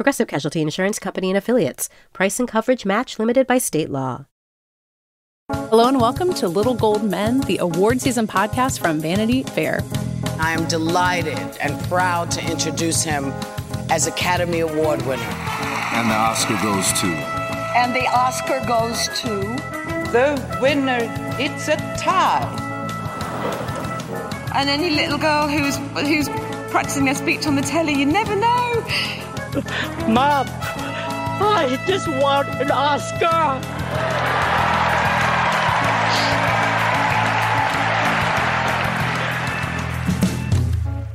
Progressive Casualty Insurance Company and Affiliates. Price and coverage match limited by state law. Hello and welcome to Little Gold Men, the award season podcast from Vanity Fair. I am delighted and proud to introduce him as Academy Award winner. And the Oscar goes to. And the Oscar goes to. The winner, it's a tie. And any little girl who's who's practicing her speech on the telly, you never know. Mom, I just want an Oscar.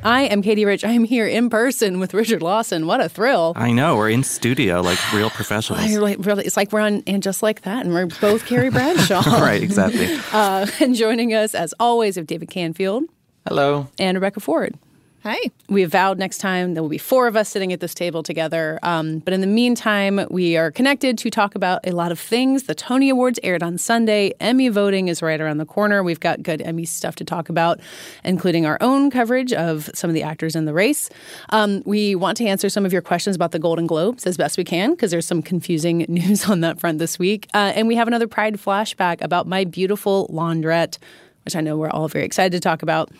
I am Katey Rich. I am here in person with Richard Lawson. What a thrill! I know we're in studio like real professionals. Like, really, it's like we're on and just like that, and we're both Carrie Bradshaw. right, exactly. Uh, and joining us, as always, is David Canfield. Hello. And Rebecca Ford. Hi. We have vowed next time there will be four of us sitting at this table together. Um, but in the meantime, we are connected to talk about a lot of things. The Tony Awards aired on Sunday. Emmy voting is right around the corner. We've got good Emmy stuff to talk about, including our own coverage of some of the actors in the race. Um, we want to answer some of your questions about the Golden Globes as best we can because there's some confusing news on that front this week. Uh, and we have another Pride flashback about my beautiful laundrette which I know we're all very excited to talk about.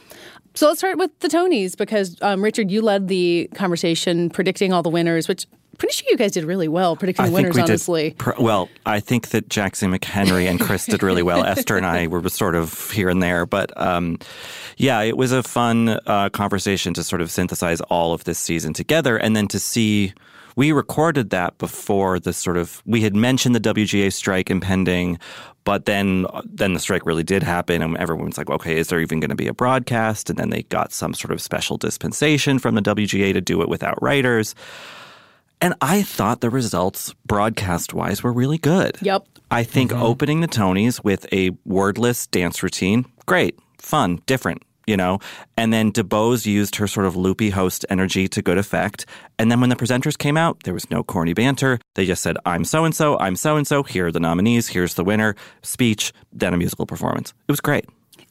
So let's start with the Tonys because um, Richard, you led the conversation predicting all the winners, which pretty sure you guys did really well predicting I the winners. we honestly, did, pr- well, I think that Jackson McHenry and Chris did really well. Esther and I were sort of here and there, but um, yeah, it was a fun uh, conversation to sort of synthesize all of this season together, and then to see. We recorded that before the sort of we had mentioned the WGA strike impending, but then then the strike really did happen, and everyone's like, okay, is there even going to be a broadcast? And then they got some sort of special dispensation from the WGA to do it without writers. And I thought the results, broadcast wise, were really good. Yep. I think mm-hmm. opening the Tonys with a wordless dance routine, great, fun, different, you know? And then DeBose used her sort of loopy host energy to good effect. And then when the presenters came out, there was no corny banter. They just said, I'm so and so, I'm so and so, here are the nominees, here's the winner, speech, then a musical performance. It was great.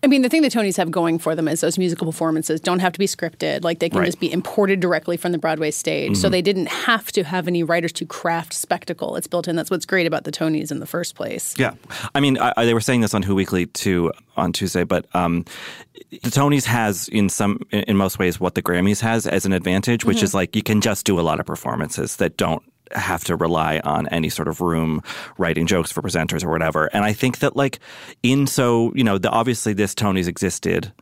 I mean, the thing the Tonys have going for them is those musical performances don't have to be scripted. Like they can right. just be imported directly from the Broadway stage. Mm-hmm. So they didn't have to have any writers to craft spectacle. It's built in. That's what's great about the Tonys in the first place. Yeah, I mean, I, they were saying this on Who Weekly too on Tuesday, but um, the Tonys has in some in most ways what the Grammys has as an advantage, which mm-hmm. is like you can just do a lot of performances that don't have to rely on any sort of room writing jokes for presenters or whatever. And I think that like in so, you know, the, obviously this Tony's existed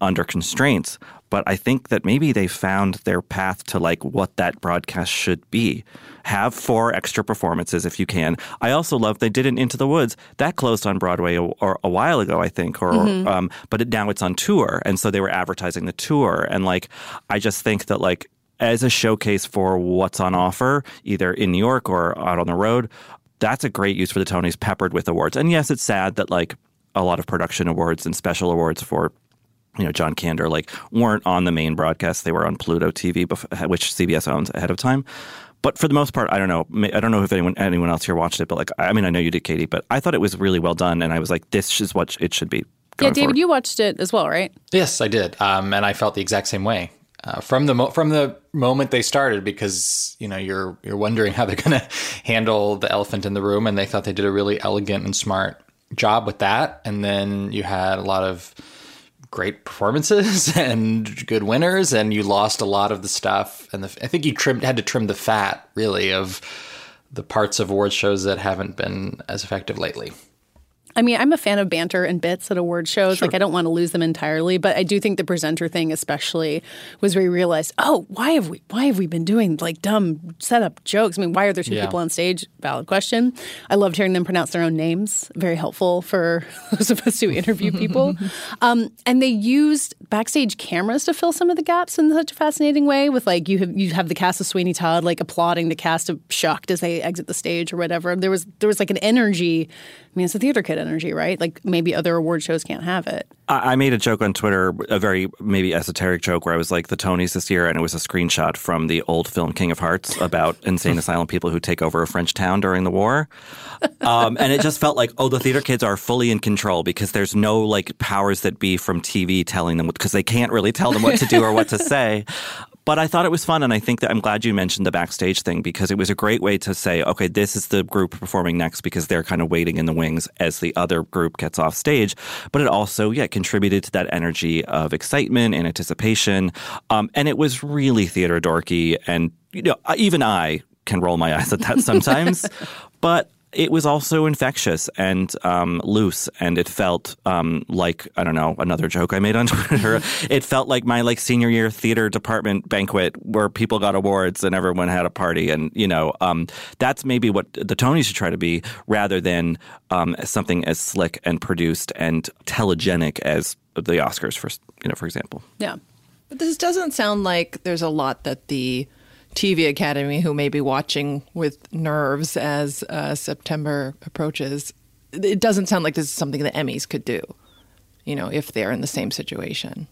under constraints, but I think that maybe they found their path to like what that broadcast should be. Have four extra performances if you can. I also love they did it Into the Woods that closed on Broadway a, or a while ago, I think, or mm-hmm. um, but it, now it's on tour, and so they were advertising the tour, and like I just think that like as a showcase for what's on offer, either in New York or out on the road. That's a great use for the Tonys, peppered with awards. And yes, it's sad that like a lot of production awards and special awards for you know John Kander like weren't on the main broadcast; they were on Pluto TV, which CBS owns ahead of time. But for the most part, I don't know. I don't know if anyone anyone else here watched it, but like I mean, I know you did, Katey. But I thought it was really well done, and I was like, this is what it should be. Yeah, David, forward. you watched it as well, right? Yes, I did, um, and I felt the exact same way uh, from the mo- from the moment they started because you know you're you're wondering how they're going to handle the elephant in the room and they thought they did a really elegant and smart job with that and then you had a lot of great performances and good winners and you lost a lot of the stuff and the, I think you trimmed had to trim the fat really of the parts of award shows that haven't been as effective lately. I mean, I'm a fan of banter and bits at award shows. Sure. Like, I don't want to lose them entirely, but I do think the presenter thing, especially, was where you realized, oh, why have we, why have we been doing like dumb setup jokes? I mean, why are there two yeah. people on stage? Valid question. I loved hearing them pronounce their own names. Very helpful for those of us who interview people. um, and they used backstage cameras to fill some of the gaps in such a fascinating way. With like, you have you have the cast of Sweeney Todd like applauding the cast of Shucked as they exit the stage or whatever. There was there was like an energy. I mean, it's a theater kid energy, right? Like maybe other award shows can't have it. I made a joke on Twitter, a very maybe esoteric joke, where I was like the Tonys this year, and it was a screenshot from the old film King of Hearts about insane asylum people who take over a French town during the war. Um, and it just felt like, oh, the theater kids are fully in control because there's no like powers that be from TV telling them because they can't really tell them what to do or what to say. But I thought it was fun, and I think that I'm glad you mentioned the backstage thing because it was a great way to say, okay, this is the group performing next because they're kind of waiting in the wings as the other group gets off stage. But it also, yeah, contributed to that energy of excitement and anticipation. Um, and it was really theater dorky, and you know, even I can roll my eyes at that sometimes. but it was also infectious and um, loose, and it felt um, like I don't know another joke I made on Twitter. it felt like my like senior year theater department banquet where people got awards and everyone had a party, and you know um, that's maybe what the Tonys should try to be, rather than um, something as slick and produced and telegenic as the Oscars, for you know, for example. Yeah, but this doesn't sound like there's a lot that the TV Academy who may be watching with nerves as uh, September approaches. It doesn't sound like this is something the Emmys could do, you know, if they're in the same situation.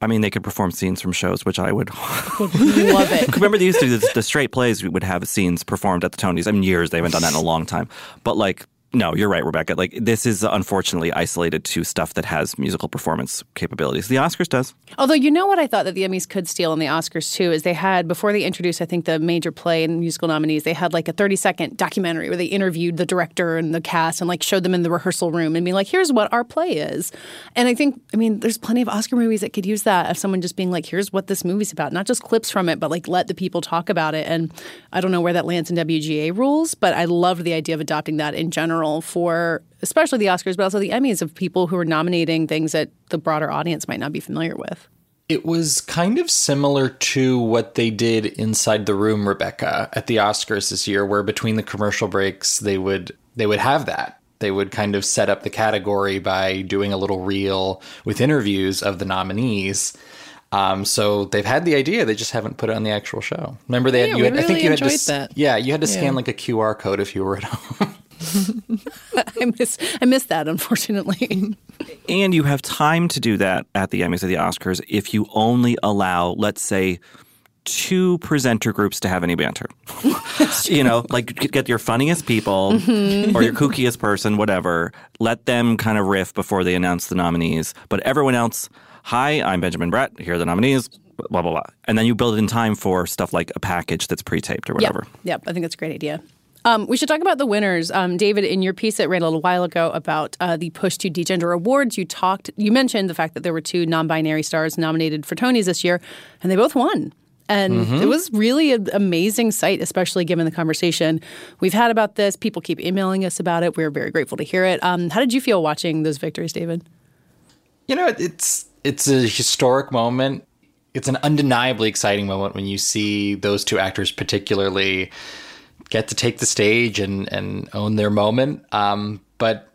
I mean, they could perform scenes from shows, which I would love it. Remember, they used to the, the straight plays. We would have scenes performed at the Tonys. I mean, years they haven't done that in a long time. But like no, you're right, Rebecca. Like this is unfortunately isolated to stuff that has musical performance capabilities. The Oscars does. Although you know what I thought that the Emmys could steal in the Oscars too is they had before they introduced I think the major play and musical nominees they had like a 30 second documentary where they interviewed the director and the cast and like showed them in the rehearsal room and be like here's what our play is. And I think I mean there's plenty of Oscar movies that could use that of someone just being like here's what this movie's about, not just clips from it but like let the people talk about it and I don't know where that lands in WGA rules, but I loved the idea of adopting that in general for especially the Oscars, but also the Emmys of people who are nominating things that the broader audience might not be familiar with. It was kind of similar to what they did inside the room, Rebecca, at the Oscars this year, where between the commercial breaks they would they would have that. They would kind of set up the category by doing a little reel with interviews of the nominees. Um, so they've had the idea, they just haven't put it on the actual show. Remember, they had, yeah, you had, really I think you had to, that. yeah, you had to scan yeah. like a QR code if you were at home. I miss I miss that unfortunately. and you have time to do that at the Emmys or the Oscars if you only allow, let's say, two presenter groups to have any banter. you know, like get your funniest people mm-hmm. or your kookiest person, whatever. Let them kind of riff before they announce the nominees. But everyone else, hi, I'm Benjamin Bratt. Here are the nominees. Blah blah blah, and then you build it in time for stuff like a package that's pre-taped or whatever. Yep, yep. I think that's a great idea. Um, we should talk about the winners. Um, David, in your piece that ran a little while ago about uh, the push to degender awards, you talked, you mentioned the fact that there were two non-binary stars nominated for Tonys this year, and they both won. And mm-hmm. it was really an amazing sight, especially given the conversation we've had about this. People keep emailing us about it. We're very grateful to hear it. Um, how did you feel watching those victories, David? You know, it's it's a historic moment. It's an undeniably exciting moment when you see those two actors, particularly get to take the stage and, and own their moment. Um, but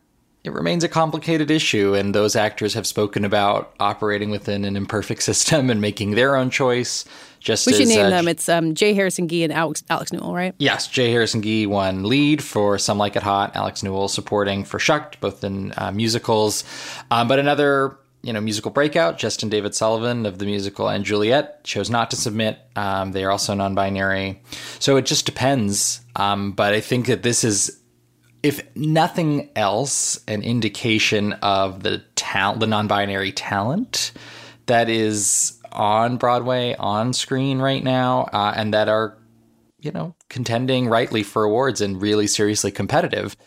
it remains a complicated issue, and those actors have spoken about operating within an imperfect system and making their own choice. Just we should as, name uh, them. It's um, J. Harrison Ghee and Alex, Alex Newell, right? Yes, J. Harrison Ghee won lead for Some Like It Hot. Alex Newell supporting for Shucked, both in uh, musicals. Um, but another you know, musical breakout. Justin David Sullivan of the musical & Juliet chose not to submit. Um, they are also non-binary, so it just depends. Um, but I think that this is, if nothing else, an indication of the talent, the non-binary talent that is on Broadway, on screen right now, uh, and that are, you know, contending rightly for awards and really seriously competitive.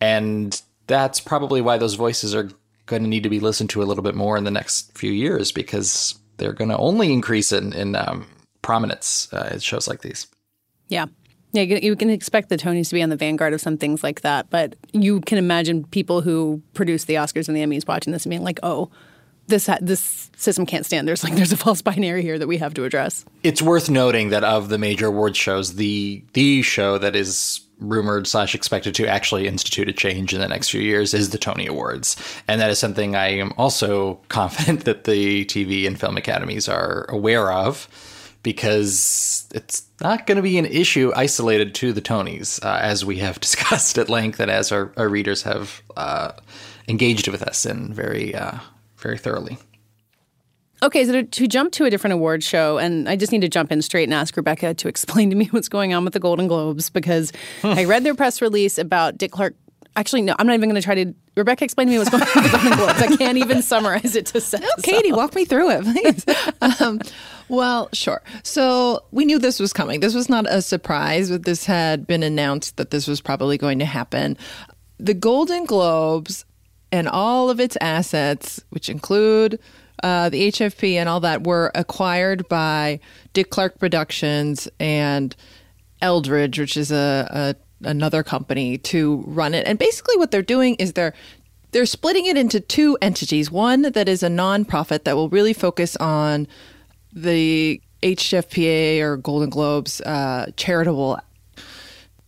And that's probably why those voices are going to need to be listened to a little bit more in the next few years because they're going to only increase in, in um, prominence uh, at shows like these. Yeah. Yeah, you can expect the Tonys to be on the vanguard of some things like that, but you can imagine people who produce the Oscars and the Emmys watching this and being like, "Oh, this ha- this system can't stand. There's like there's a false binary here that we have to address." It's worth noting that of the major awards shows, the the show that is rumored slash expected to actually institute a change in the next few years is the Tony Awards, and that is something I am also confident that the TV and film academies are aware of because it's not going to be an issue isolated to the Tonys, uh, as we have discussed at length and as our, our readers have uh, engaged with us in very, uh, very thoroughly. Okay, so to, jump to a different award show, and I just need to jump in straight and ask Rebecca to explain to me what's going on with the Golden Globes because I read their press release about Dick Clark. Actually, no, I'm not even going to try to. Rebecca, explain to me what's going on with the Golden Globes. I can't even summarize it to say. No, Katey, walk me through it, please. um, well, sure. So we knew this was coming. This was not a surprise, but this had been announced that this was probably going to happen. The Golden Globes and all of its assets, which include uh, the HFP and all that, were acquired by Dick Clark Productions and Eldridge, which is a, a another company to run it. And basically, what they're doing is they're they're splitting it into two entities. One that is a nonprofit that will really focus on the HFPA or Golden Globes uh, charitable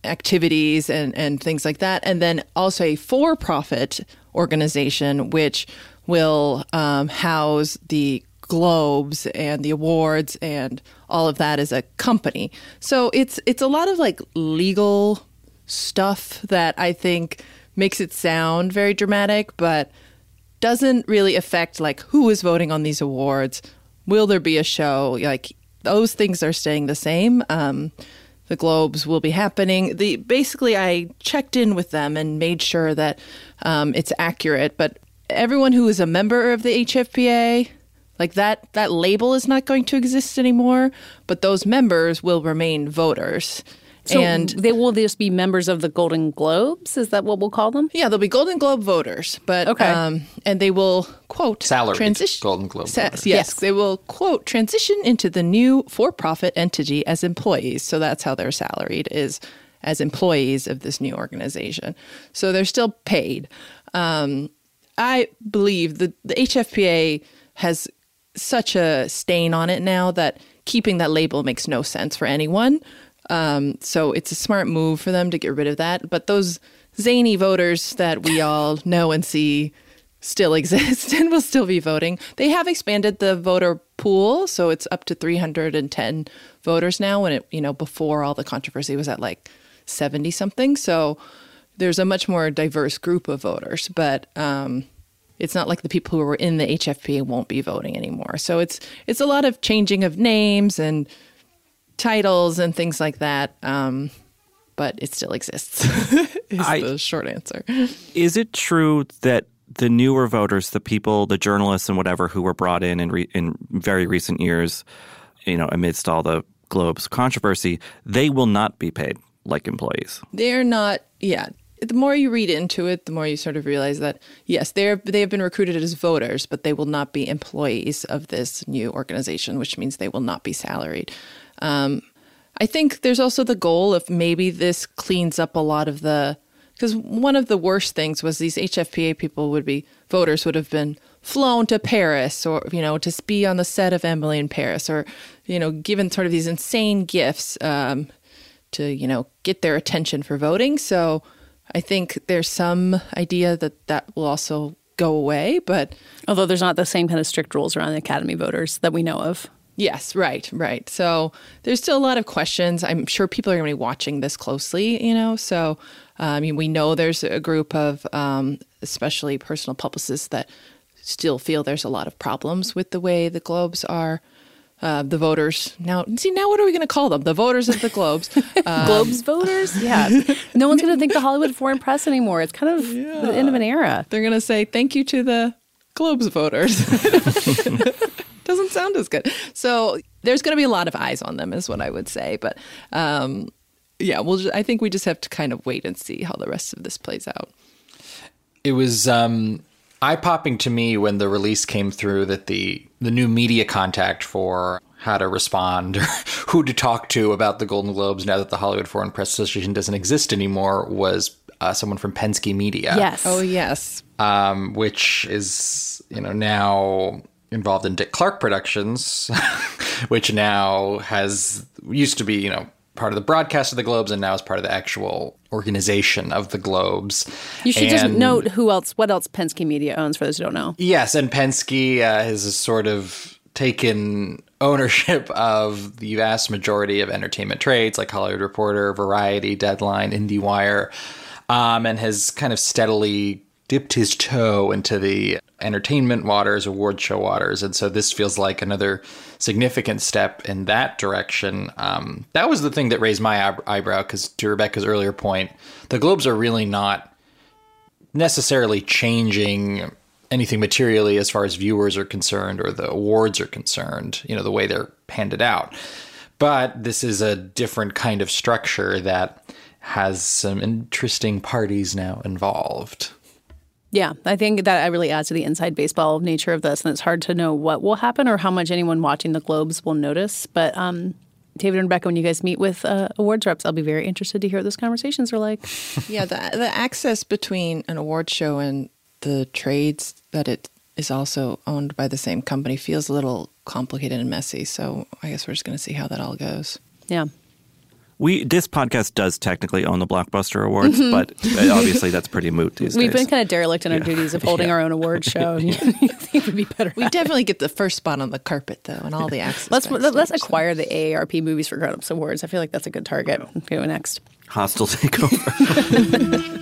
activities and, and things like that. And then also a for profit organization, which will um, house the globes and the awards and all of that as a company. So it's it's a lot of like legal stuff that I think makes it sound very dramatic, but doesn't really affect like who is voting on these awards. Will there be a show? Like those things are staying the same. Um, the globes will be happening. The basically, I checked in with them and made sure that um, it's accurate. But everyone who is a member of the HFPA, like that, that label is not going to exist anymore. But those members will remain voters. So and they will just be members of the Golden Globes. Is that what we'll call them? Yeah, they'll be Golden Globe voters, but Okay. um, and they will quote salary transition Golden Globe Sa- voters. yes, Yes. they will quote transition into the new for-profit entity as employees. So that's how they're salaried is as employees of this new organization. So they're still paid. Um, I believe the the HFPA has such a stain on it now that keeping that label makes no sense for anyone. Um, so it's a smart move for them to get rid of that. But those zany voters that we all know and see still exist and will still be voting. They have expanded the voter pool, so it's up to 310 voters now. When it, you know, before all the controversy was at like 70 something. So there's a much more diverse group of voters, but um, it's not like the people who were in the HFPA won't be voting anymore. So it's it's a lot of changing of names and titles and things like that. Um, but it still exists. is I- the short answer. Is it true that the newer voters, the people, the journalists, and whatever who were brought in in, re- in very recent years, you know, amidst all the Globe's controversy, they will not be paid like employees? They're not. Yeah. The more you read into it, the more you sort of realize that yes, they're they have been recruited as voters, but they will not be employees of this new organization, which means they will not be salaried. Um, I think there's also the goal of maybe this cleans up a lot of the because one of the worst things was these HFPA people would be voters would have been flown to Paris or you know to be on the set of Emily in Paris or you know given sort of these insane gifts um, to you know get their attention for voting. So I think there's some idea that that will also go away, but Although there's not the same kind of strict rules around the Academy voters that we know of. Yes, right, right. So there's still a lot of questions. I'm sure people are going to be watching this closely, you know. So, uh, I mean, we know there's a group of, um, especially personal publicists, that still feel there's a lot of problems with the way the Globes are. Uh, the voters now see now what are we going to call them the voters of the globes um, Globes voters? Yeah. no one's going to think the Hollywood Foreign Press anymore. It's kind of the end of an era. they're going to say thank you to the globes voters doesn't sound as good so there's going to be a lot of eyes on them is what i would say but um, yeah we'll ju- i think we just have to kind of wait and see how the rest of this plays out It was um, eye popping to me when the release came through that the the new media contact for how to respond or who to talk to about the Golden Globes now that the Hollywood Foreign Press Association doesn't exist anymore was uh, someone from Penske Media. Yes. Oh yes. Um, which is you know now involved in Dick Clark Productions, which now has used to be you know part of the broadcast of the Globes and now is part of the actual organization of the Globes. You should just note who else, what else Penske Media owns for those who don't know. Yes, and Penske uh, has sort of taken ownership of the vast majority of entertainment trades like Hollywood Reporter, Variety, Deadline, IndieWire, um, and has kind of steadily dipped his toe into the entertainment waters, award show waters. And so this feels like another significant step in that direction. Um, that was the thing that raised my eyebrow because, to Rebecca's earlier point, the Globes are really not necessarily changing anything materially as far as viewers are concerned or the awards are concerned, you know, the way they're handed out. But this is a different kind of structure that has some interesting parties now involved. Yeah, I think that really adds to the inside baseball nature of this, and it's hard to know what will happen or how much anyone watching the Globes will notice. But um, David and Rebecca, when you guys meet with uh, awards reps, I'll be very interested to hear what those conversations are like. yeah, the the access between an award show and the trades that it is also owned by the same company feels a little complicated and messy. So I guess we're just going to see how that all goes. Yeah. We this podcast does technically own the Blockbuster Awards, Mhm. but uh, obviously that's pretty moot these days. We've days. been kind of derelict in our duties of holding our own award show. You think we'd be better? We definitely get the first spot on the carpet though, and all the access. Let's backstage. let's acquire the AARP Movies for Grown-ups Awards. I feel like that's a good target. Go next. Hostile takeover.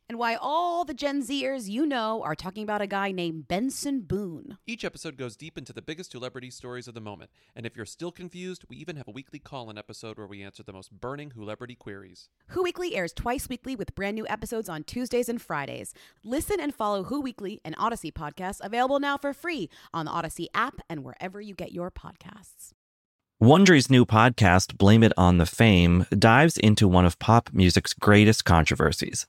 And why all the Gen Zers you know are talking about a guy named Benson Boone. Each episode goes deep into the biggest celebrity stories of the moment. And if you're still confused, we even have a weekly call in episode where we answer the most burning celebrity queries. Who Weekly airs twice weekly with brand new episodes on Tuesdays and Fridays. Listen and follow Who Weekly, an Odyssey podcast, available now for free on the Odyssey app and wherever you get your podcasts. Wondery's new podcast, Blame It on the Fame, dives into one of pop music's greatest controversies.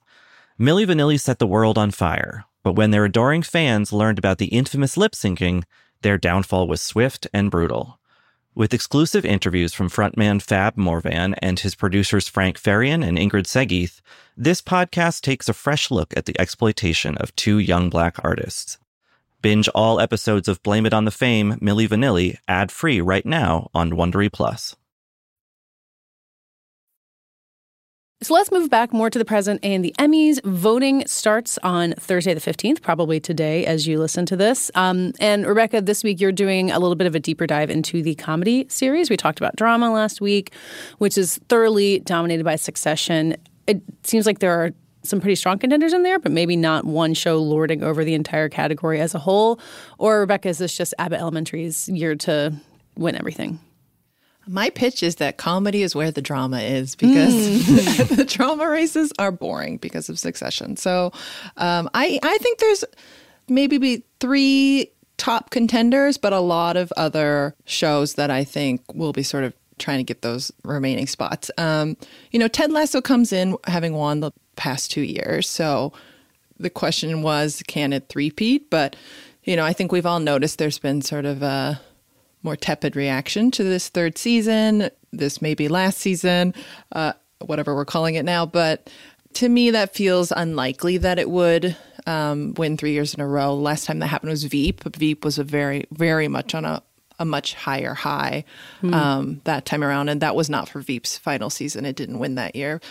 Milli Vanilli set the world on fire, but when their adoring fans learned about the infamous lip syncing, their downfall was swift and brutal. With exclusive interviews from frontman Fab Morvan and his producers Frank Farian and Ingrid Segieth, this podcast takes a fresh look at the exploitation of two young black artists. Binge all episodes of Blame It on the Fame, Milli Vanilli, ad free right now on Wondery Plus. So let's move back more to the present and the Emmys. Voting starts on Thursday, the 15th, probably today as you listen to this. Um, and Rebecca, this week you're doing a little bit of a deeper dive into the comedy series. We talked about drama last week, which is thoroughly dominated by Succession. It seems like there are some pretty strong contenders in there, but maybe not one show lording over the entire category as a whole. Or, Rebecca, is this just Abbott Elementary's year to win everything? My pitch is that comedy is where the drama is because the drama races are boring because of Succession. So um, I I think there's maybe be three top contenders, but a lot of other shows that I think will be sort of trying to get those remaining spots. Um, you know, Ted Lasso comes in having won the past two years, so the question was, can it threepeat? But you know, I think we've all noticed there's been sort of a more tepid reaction to this third season. This may be last season, uh, whatever we're calling it now. But to me, that feels unlikely that it would um, win three years in a row. Last time that happened was Veep. Veep was a very, very much on a, a much higher high Hmm. um, that time around. And that was not for Veep's final season. It didn't win that year.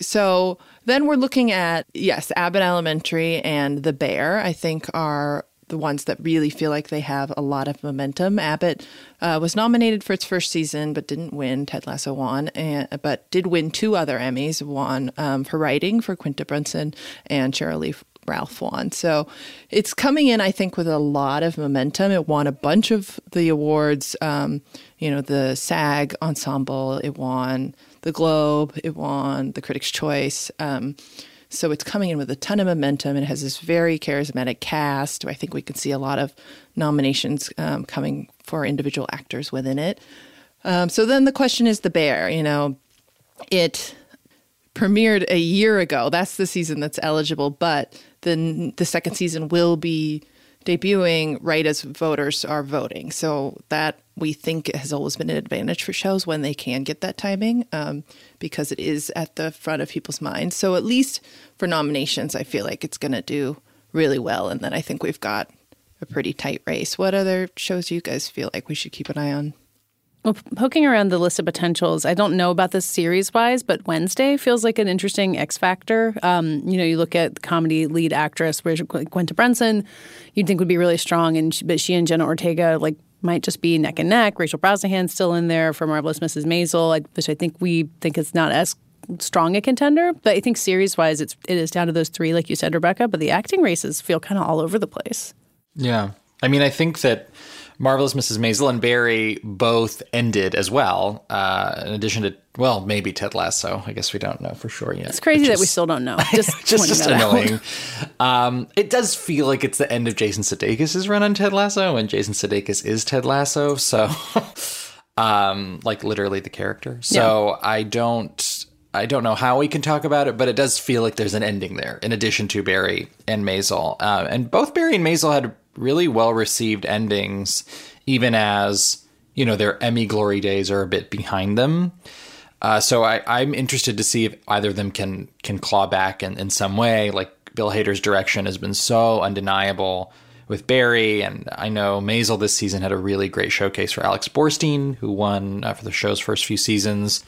So then we're looking at, yes, Abbott Elementary and The Bear, I think are the ones that really feel like they have a lot of momentum. Abbott uh, was nominated for its first season, but didn't win. Ted Lasso won, and, but did win two other Emmys. Won um, for writing for Quinta Brunson and Sheryl Lee Ralph won. So it's coming in, I think, with a lot of momentum. It won a bunch of the awards. Um, you know, the SAG ensemble. It won the Globe. It won the Critics' Choice. Um, so it's coming in with a ton of momentum. It has this very charismatic cast. I think we can see a lot of nominations um, coming for individual actors within it. Um, so then the question is the bear. You know, it premiered a year ago. That's the season that's eligible, but then the second season will be debuting right as voters are voting. So that we think has always been an advantage for shows when they can get that timing um, because it is at the front of people's minds. So at least for nominations, I feel like it's going to do really well. And then I think we've got a pretty tight race. What other shows do you guys feel like we should keep an eye on? Well, poking around the list of potentials, I don't know about this series wise, but Wednesday feels like an interesting X factor. Um, you know, you look at comedy lead actress, where Quinta Brunson, you'd think would be really strong, and she, but she and Jenna Ortega like might just be neck and neck. Rachel Brosnahan's still in there for Marvelous Mrs. Maisel, which I think we think is not as strong a contender. But I think series wise, it's it is down to those three, like you said, Rebecca. But the acting races feel kind of all over the place. Yeah, I mean, I think that Marvelous Mrs. Maisel and Barry both ended as well. Uh, in addition to, well, maybe Ted Lasso. I guess we don't know for sure yet. It's crazy that we still don't know. Just just, just annoying. Um, it does feel like it's the end of Jason Sudeikis' run on Ted Lasso, and Jason Sudeikis is Ted Lasso. So, um, like literally the character. So yeah. I don't. I don't know how we can talk about it, but it does feel like there's an ending there. In addition to Barry and Maisel, uh, and both Barry and Maisel had really well received endings, even as you know their Emmy glory days are a bit behind them. Uh, so I, I'm interested to see if either of them can can claw back in, in some way. Like Bill Hader's direction has been so undeniable with Barry, and I know Maisel this season had a really great showcase for Alex Borstein, who won uh, for the show's first few seasons.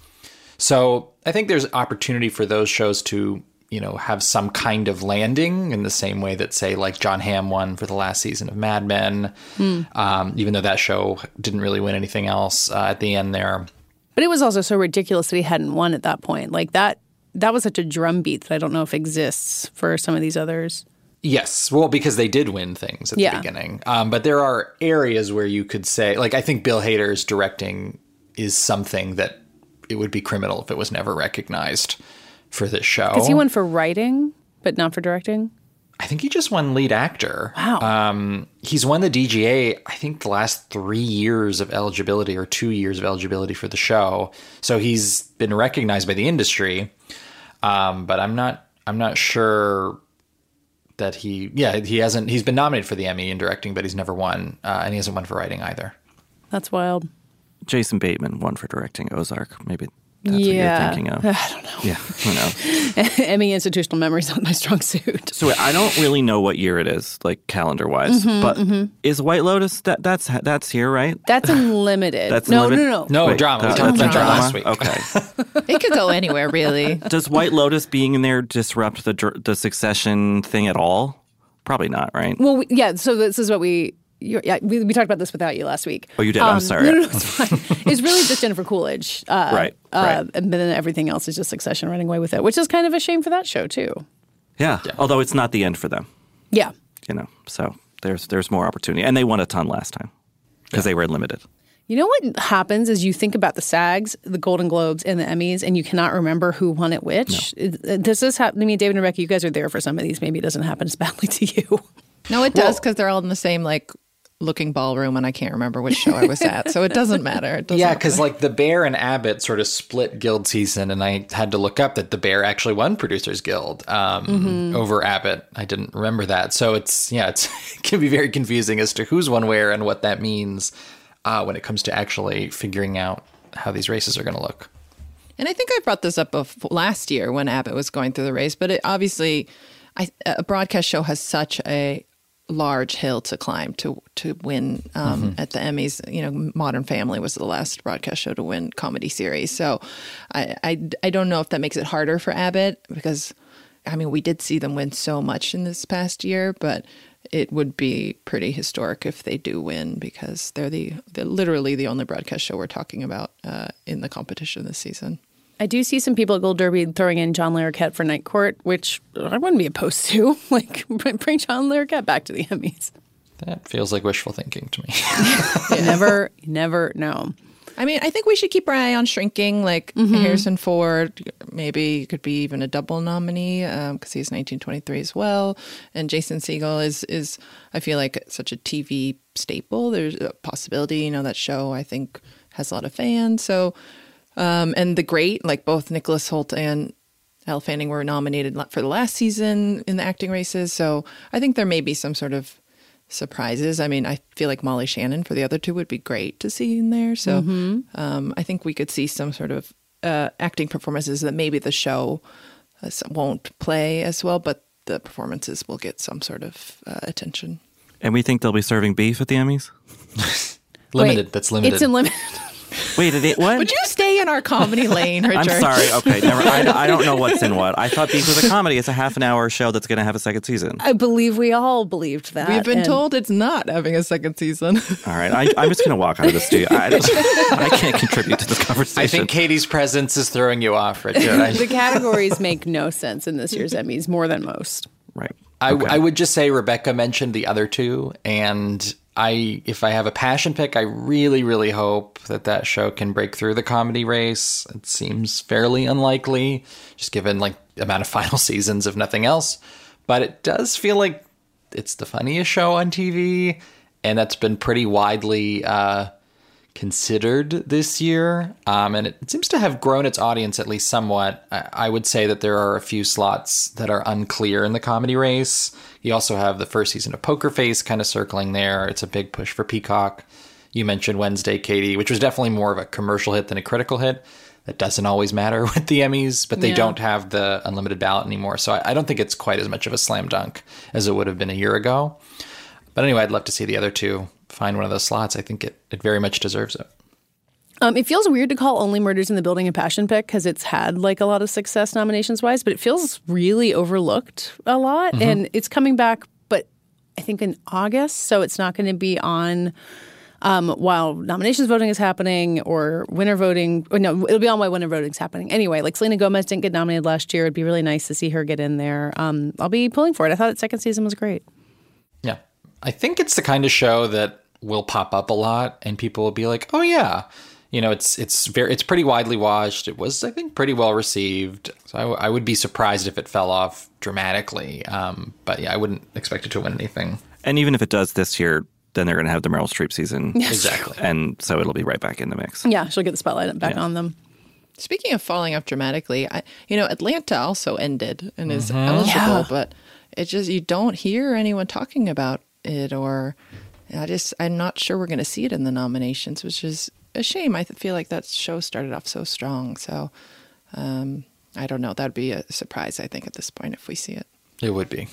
So I think there's opportunity for those shows to you know have some kind of landing in the same way that say like Jon Hamm won for the last season of Mad Men, mm. um, even though that show didn't really win anything else uh, at the end there. But it was also so ridiculous that he hadn't won at that point. Like that that was such a drumbeat that I don't know if exists for some of these others. Yes, well, because they did win things at yeah. the beginning. Um, but there are areas where you could say, like, I think Bill Hader's directing is something that it would be criminal if it was never recognized for this show. Because he won for writing, but not for directing. I think he just won lead actor. Wow. Um, he's won the DGA, I think, the last three years of eligibility or two years of eligibility for the show. So he's been recognized by the industry. Um, but I'm not. I'm not sure that he. Yeah, he hasn't. He's been nominated for the Emmy in directing, but he's never won, uh, and he hasn't won for writing either. That's wild. Jason Bateman won for directing Ozark. Maybe that's yeah. what you're thinking of. I don't know. Yeah, who knows? Emmy institutional memory is not my strong suit. So I don't really know what year it is, like calendar wise. Mhm, but mhm. is White Lotus that that's that's here, right? That's unlimited. That's no, unlimited? no, no, No, drama. We uh, talked that's about a drama last week. Okay. It could go anywhere, really. Does White Lotus being in there disrupt the the Succession thing at all? Probably not, right? Well, we, yeah. So this is what we. You, yeah, we, we talked about this without you last week. Oh, you did? I'm Um, sorry. No, no, no, it's fine. it's really just Jennifer Coolidge, uh, Right, Uh, right. And then everything else is just Succession running away with it, which is kind of a shame for that show too. Yeah. Although it's not the end for them, Yeah, you know. So there's there's more opportunity, and they won a ton last time because they were limited. You know what happens is you think about the SAGs, the Golden Globes, and the Emmys, and you cannot remember who won at which. It- This is happening. I mean, David and Rebecca, you guys are there for some of these. Maybe it doesn't happen as badly to you. No, it does because they're all in the same like looking ballroom, and I can't remember which show I was at, so it doesn't matter. It doesn't Yeah, because like the Bear and Abbott sort of split Guild season, and I had to look up that the Bear actually won Producers Guild um, Mhm. over Abbott. I didn't remember that, so it's yeah, it's, it can be very confusing as to who's won where and what that means uh, when it comes to actually figuring out how these races are going to look. And I think I brought this up before, last year when Abbott was going through the race, but it obviously, I, a broadcast show has such a large hill to climb to to win um, Mhm. at the Emmys. You know, Modern Family was the last broadcast show to win comedy series, so I, I I don't know if that makes it harder for Abbott because I mean we did see them win so much in this past year, but it would be pretty historic if they do win because they're the they're literally the only broadcast show we're talking about uh, in the competition this season. I do see some people at Gold Derby throwing in John Larroquette for Night Court, which I wouldn't be opposed to. Like, bring John Larroquette back to the Emmys. That feels like wishful thinking to me. you never, you never know. I mean, I think we should keep our eye on shrinking. Like Mhm. Harrison Ford, maybe could be even a double nominee because he's 1923 as well. And Jason Segel is is I feel like such a TV staple. There's a possibility, you know, that show I think has a lot of fans. So, um, and the great like both Nicholas Hoult and Elle Fanning were nominated for the last season in the acting races. So I think there may be some sort of surprises. I mean, I feel like Molly Shannon for the other two would be great to see in there. So Mhm. um, I think we could see some sort of uh, acting performances that maybe the show uh, won't play as well, but the performances will get some sort of uh, attention. And we think they'll be serving beef at the Emmys? limited. That's limited. It's in limited. Wait, did it, what? Would you stay in our comedy lane, Richard? I'm sorry. Okay, never. I, I don't know what's in what. I thought Beef was a comedy. It's a half an hour show that's going to have a second season. I believe we all believed that. We've been and- told it's not having a second season. All right, I, I'm just going to walk out of the studio. I, I can't contribute to this conversation. I think Katey's presence is throwing you off, Richard. I- the categories make no sense in this year's Emmys more than most. Right. I, I would just say Rebecca mentioned the other two, and I, if I have a passion pick, I really, really hope that that show can break through the comedy race. It seems fairly unlikely, just given like amount of final seasons, if nothing else. But it does feel like it's the funniest show on TV, and that's been pretty widely uh, considered this year. Um, and it seems to have grown its audience at least somewhat. I, I would say that there are a few slots that are unclear in the comedy race. You also have the first season of Poker Face kind of circling there. It's a big push for Peacock. You mentioned Wednesday, Katey, which was definitely more of a commercial hit than a critical hit. That doesn't always matter with the Emmys, but they Yeah. don't have the unlimited ballot anymore. So I, I don't think it's quite as much of a slam dunk as it would have been a year ago. But anyway, I'd love to see the other two find one of those slots. I think it, it very much deserves it. Um, it feels weird to call Only Murders in the Building a passion pick because it's had like a lot of success nominations wise, but it feels really overlooked a lot. Mhm. And it's coming back, but I think in August. So it's not going to be on um, while nominations voting is happening or winner voting. Or no, it'll be on while winner voting is happening. Anyway, like Selena Gomez didn't get nominated last year. It'd be really nice to see her get in there. Um, I'll be pulling for it. I thought its second season was great. Yeah. I think it's the kind of show that will pop up a lot and people will be like, "Oh yeah." You know, it's it's very it's pretty widely watched. It was I think pretty well received. So I, w- I would be surprised if it fell off dramatically. Um, but yeah, I wouldn't expect it to win anything. And even if it does this year, then they're going to have the Meryl Streep season. Yes. Exactly. And so it'll be right back in the mix. Yeah, she'll get the spotlight back on them. Speaking of falling off dramatically, I, you know, Atlanta also ended and is Mhm. eligible, Yeah. but it just you don't hear anyone talking about it, or I just I'm not sure we're going to see it in the nominations, which is a shame. I feel like that show started off so strong, so um, I don't know. That'd be a surprise, I think, at this point if we see it. It would be.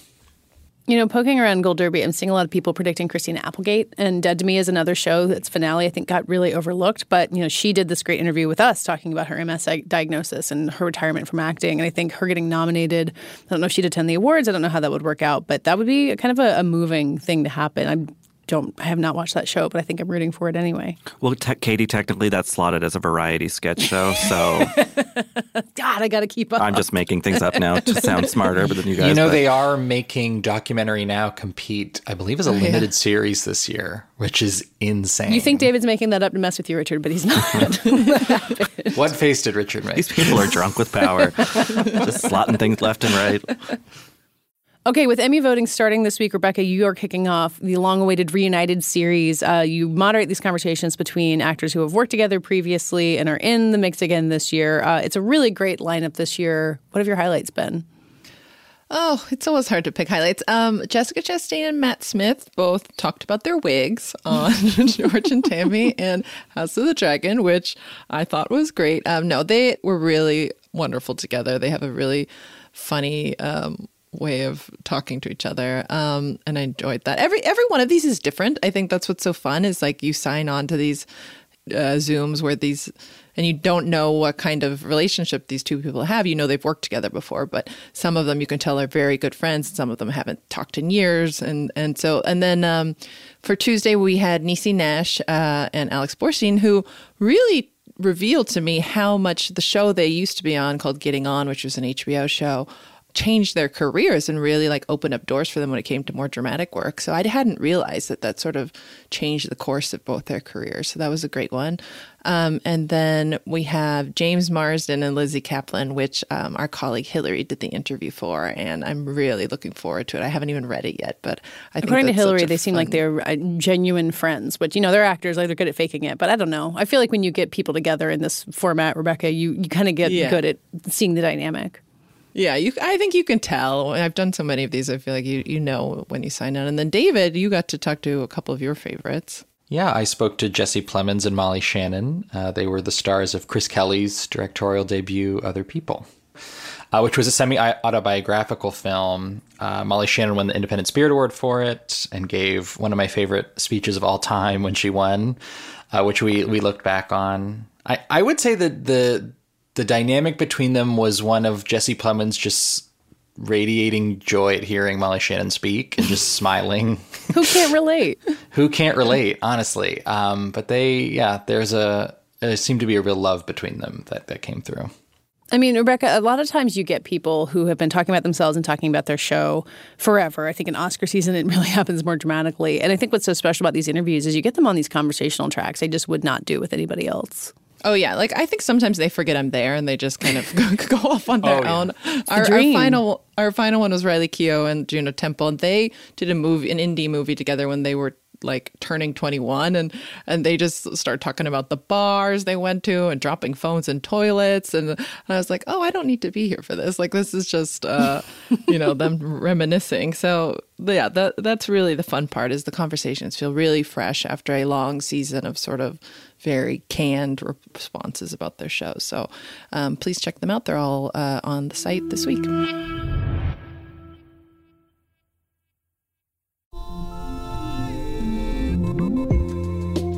You know, poking around Gold Derby, I'm seeing a lot of people predicting Christina Applegate. And Dead to Me is another show that's finale, I think, got really overlooked. But, you know, she did this great interview with us talking about her MS diagnosis and her retirement from acting. And I think her getting nominated, I don't know if she'd attend the awards. I don't know how that would work out. But that would be kind of a, a moving thing to happen. I don't, I have not watched that show, but I think I'm rooting for it anyway. Well, te- Katey, technically that's slotted as a variety sketch show, so God, I got to keep up. I'm just making things up now to sound smarter than you guys. you know, but- they are making documentary now compete. I believe as a Oh, yeah. limited series this year, which is insane. You think David's making that up to mess with you, Richard, but he's not. what face did Richard make? These people are drunk with power, just slotting things left and right. Okay, with Emmy voting starting this week, Rebecca, you are kicking off the long awaited Reunited series. Uh, you moderate these conversations between actors who have worked together previously and are in the mix again this year. Uh, it's a really great lineup this year. What have your highlights been? Oh, it's always hard to pick highlights. Um, Jessica Chastain and Matt Smith both talked about their wigs on George and Tammy and House of the Dragon, which I thought was great. Um, no, they were really wonderful together. They have a really funny um, way of talking to each other, um, and I enjoyed that. Every every one of these is different. I think that's what's so fun is like you sign on to these uh, zooms where these and you don't know what kind of relationship these two people have. You know they've worked together before, but some of them you can tell are very good friends. Some of them haven't talked in years, and and so and then um, for Tuesday we had Niecy Nash uh, and Alex Borstein, who really revealed to me how much the show they used to be on called Getting On, which was an HBO show, changed their careers and really like opened up doors for them when it came to more dramatic work. So I hadn't realized that that sort of changed the course of both their careers. So that was a great one. Um, and then we have James Marsden and Lizzy Caplan, which um, our colleague Hillary did the interview for, and I'm really looking forward to it. I haven't even read it yet, but I think According to Hillary, they seem like they're uh, genuine friends, which, you know, they're actors, like they're good at faking it. But I don't know. I feel like when you get people together in this format, Rebecca, you, you kind of get Yeah. good at seeing the dynamic. Yeah, you. I think you can tell. I've done so many of these. I feel like you you know when you sign on. And then David, you got to talk to a couple of your favorites. Yeah, I spoke to Jesse Plemons and Molly Shannon. Uh, they were the stars of Chris Kelly's directorial debut, Other People, uh, which was a semi autobiographical film. Uh, Molly Shannon won the Independent Spirit Award for it and gave one of my favorite speeches of all time when she won, uh, which we, we looked back on. I, I would say that the the dynamic between them was one of Jesse Plemons just radiating joy at hearing Molly Shannon speak and just smiling. Who can't relate? Who can't relate, honestly? Um, but they, yeah, there's a there seemed to be a real love between them that that came through. I mean, Rebecca, a lot of times you get people who have been talking about themselves and talking about their show forever. I think in Oscar season, it really happens more dramatically. And I think what's so special about these interviews is you get them on these conversational tracks they just would not do with anybody else. Oh yeah, like I think sometimes they forget I'm there and they just kind of go, go off on their Oh, yeah. own. the Our, our final our final one was Riley Keough and Juno Temple, and they did a movie, an indie movie together when they were like turning 21 and and they just start talking about the bars they went to and dropping phones in toilets. And, and I was like oh I don't need to be here for this. Like this is just uh you know them reminiscing. So yeah that that's really the fun part is the conversations feel really fresh after a long season of sort of very canned responses about their shows so um, please check them out. They're all uh, on the site this week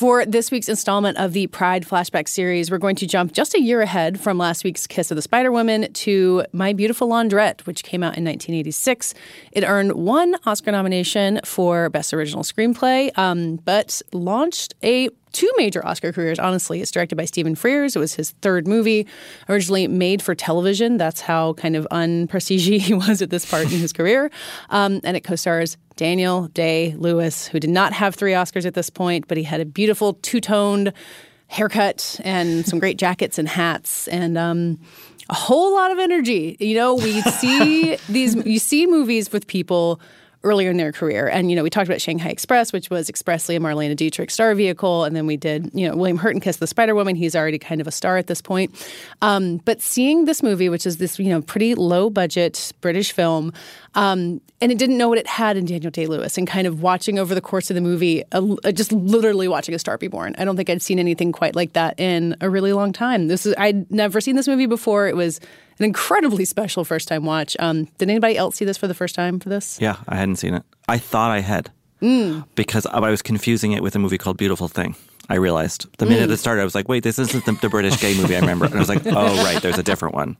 For this week's installment of the Pride Flashback series, we're going to jump just a year ahead from last week's Kiss of the Spider Woman to My Beautiful Laundrette, which came out in 1986. It earned one Oscar nomination for Best Original Screenplay, um, but launched a two major Oscar careers, honestly. It's directed by Stephen Frears. It was his third movie, originally made for television. That's how kind of unprestige he was at this part in his career. Um, and it co stars Daniel Day Lewis, who did not have three Oscars at this point, but he had a beautiful two toned haircut and some great jackets and hats. And, um, a whole lot of energy. You know, we see these, you see movies with people earlier in their career. And, you know, we talked about Shanghai Express, which was expressly a Marlene Dietrich star vehicle. And then we did, you know, William Hurt and Kiss the Spider Woman. He's already kind of a star at this point. Um, but seeing this movie, which is this, you know, pretty low budget British film, um, and it didn't know what it had in Daniel Day Lewis, and kind of watching over the course of the movie, uh, just literally watching a star be born. I don't think I'd seen anything quite like that in a really long time. This is I'd never seen this movie before. It was an incredibly special first time watch. Um, did anybody else see this for the first time for this? Yeah, I hadn't seen it. I thought I had Mm. because I was confusing it with a movie called Beautiful Thing. I realized the minute Mm. it started, I was like, "Wait, this isn't the, the British gay movie I remember." And I was like, "Oh, right, there's a different one."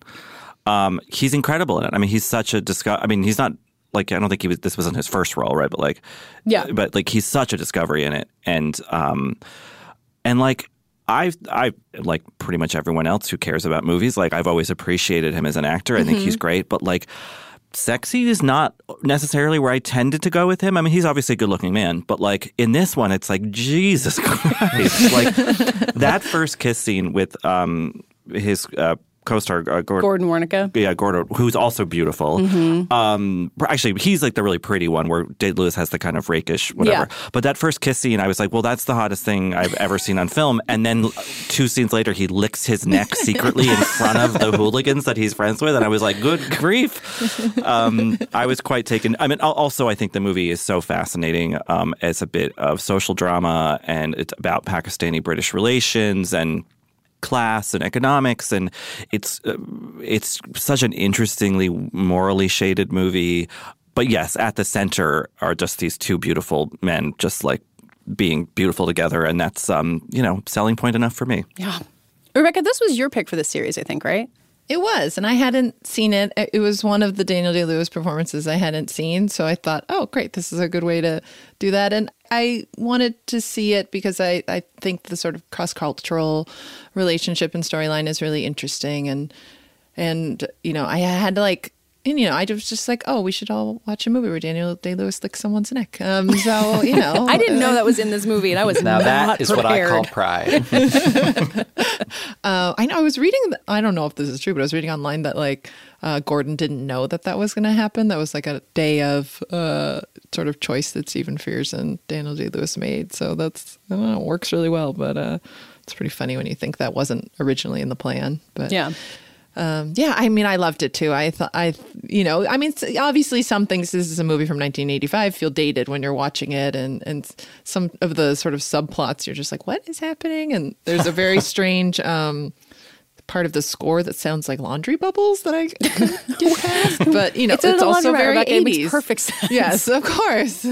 Um, he's incredible in it. I mean, he's such a disco- I mean, he's not like I don't think he was. This wasn't his first role, right? But like, Yeah. But like, he's such a discovery in it, and um, and like. I I like pretty much everyone else who cares about movies. Like I've always appreciated him as an actor. I think Mhm. he's great, but like sexy is not necessarily where I tended to go with him. I mean, he's obviously a good looking man, but like in this one, it's like Jesus Christ! like that first kiss scene with um his uh, co-star uh, Gord- Gordon Warnecke. yeah, Gordon, who's also beautiful. Mhm. Um, actually, he's like the really pretty one, where Day Lewis has the kind of rakish whatever. Yeah. But that first kiss scene, I was like, well, that's the hottest thing I've ever seen on film. And then two scenes later, he licks his neck secretly in front of the hooligans that he's friends with, and I was like, good grief. Um, I was quite taken. I mean, also, I think the movie is so fascinating um, as a bit of social drama, and it's about Pakistani British relations and class and economics and it's uh, it's such an interestingly morally shaded movie but yes at the center are just these two beautiful men just like being beautiful together and that's um you know selling point enough for me Yeah. Rebecca, this was your pick for this series, I think, right? It was, and I hadn't seen it. It was one of the Daniel Day Lewis performances I hadn't seen, so I thought, oh, great, this is a good way to do that. And I wanted to see it because I, I think the sort of cross cultural relationship and storyline is really interesting, and and you know, I had to like. And you know, I was just like, "Oh, we should all watch a movie where Daniel Day Lewis licks someone's neck." Um, so you know, I didn't know that was in this movie, and I was Now not that is what I call pride. Uh, I know. I was reading. I don't know if this is true, but I was reading online that like uh, Gordon didn't know that that was going to happen. That was like a day of uh, sort of choice that Stephen Frears and Daniel Day Lewis made. So that's I don't know, it works really well. But uh, it's pretty funny when you think that wasn't originally in the plan. But Yeah. um, yeah, I mean, I loved it too. I thought, I, you know, I mean, obviously, some things. This is a movie from 1985. Feel dated when you're watching it, and and some of the sort of subplots, you're just like, what is happening? And there's a very strange um, part of the score that sounds like laundry bubbles that I couldn't get past. But you know, It's it's, also very 80s. perfect sense. Yes, of course.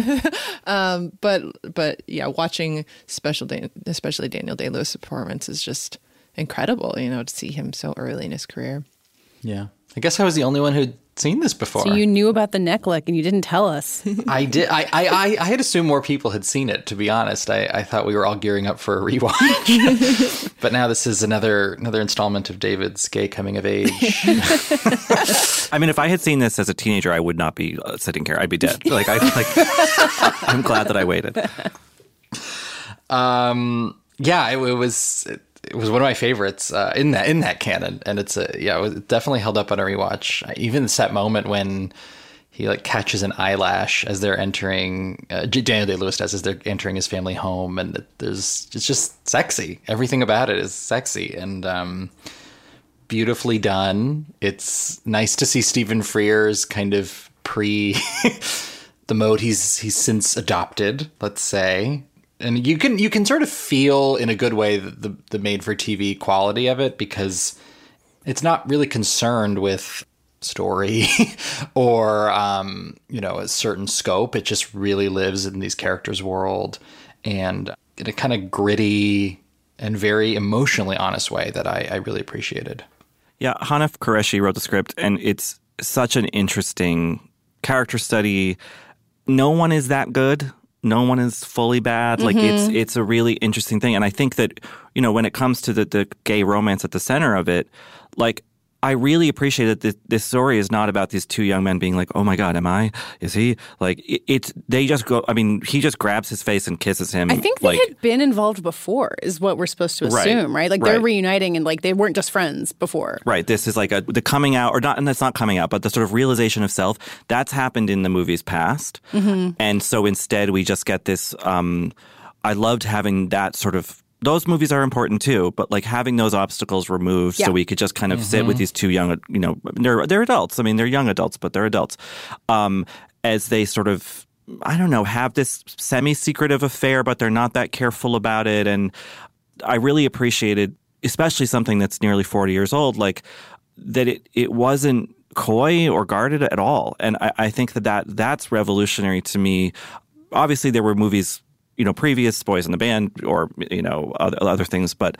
um, but but yeah, watching special, Dan- especially Daniel Day Lewis' performance is just incredible. You know, to see him so early in his career. yeah. I guess I was the only one who'd seen this before. So you knew about the neck lick, and you didn't tell us. I did. I, I, I, I had assumed more people had seen it. To be honest, I, I thought we were all gearing up for a rewatch. but now this is another another installment of David's gay coming of age. i mean if i had seen this as a teenager i would not be uh, sitting here i'd be dead like i like i'm glad that i waited Um, yeah, it, it was it, it was one of my favorites uh, in that in that canon, and it's a yeah, it was definitely held up on a rewatch. Even the set moment when he like catches an eyelash as they're entering uh, Daniel Day Lewis does as they're entering his family home, and there's it's just sexy. Everything about it is sexy and um, beautifully done. It's nice to see Stephen Frears kind of pre the mode he's he's since adopted, let's say. And you can you can sort of feel in a good way the the, made for TV quality of it because it's not really concerned with story or um, you know a certain scope. It just really lives in these characters' world and in a kind of gritty and very emotionally honest way that I, I really appreciated. Yeah, Hanif Kureishi wrote the script, and it's such an interesting character study. No one is that good. No one is fully bad. Like it's Mhm. it's a really interesting thing, and I think that you know when it comes to the the gay romance at the center of it, like. I really appreciate that this, this story is not about these two young men being like, "Oh my God, am I? Is he?" Like it, it's they just go. I mean, he just grabs his face and kisses him. I think they like had been involved before, is what we're supposed to assume, right? Like they're reuniting, and like they weren't just friends before. Right. This is like a the coming out, or not, and that's not coming out, but the sort of realization of self that's happened in the movies past, Mhm. and so instead we just get this. Um, I loved having that sort of. Those movies are important too, but like having those obstacles removed, Yeah. so we could just kind of sit with Mhm. these two young, you know, they're they're adults. I mean, they're young adults, but they're adults. Um, as they sort of, I don't know, have this semi-secretive affair, but they're not that careful about it, and I really appreciated, especially something that's nearly 40 years old, like that it, it wasn't coy or guarded at all. And I, I think that, that that's revolutionary to me. Obviously, there were movies, you know, previous Boys in the Band or, you know, other, other things, but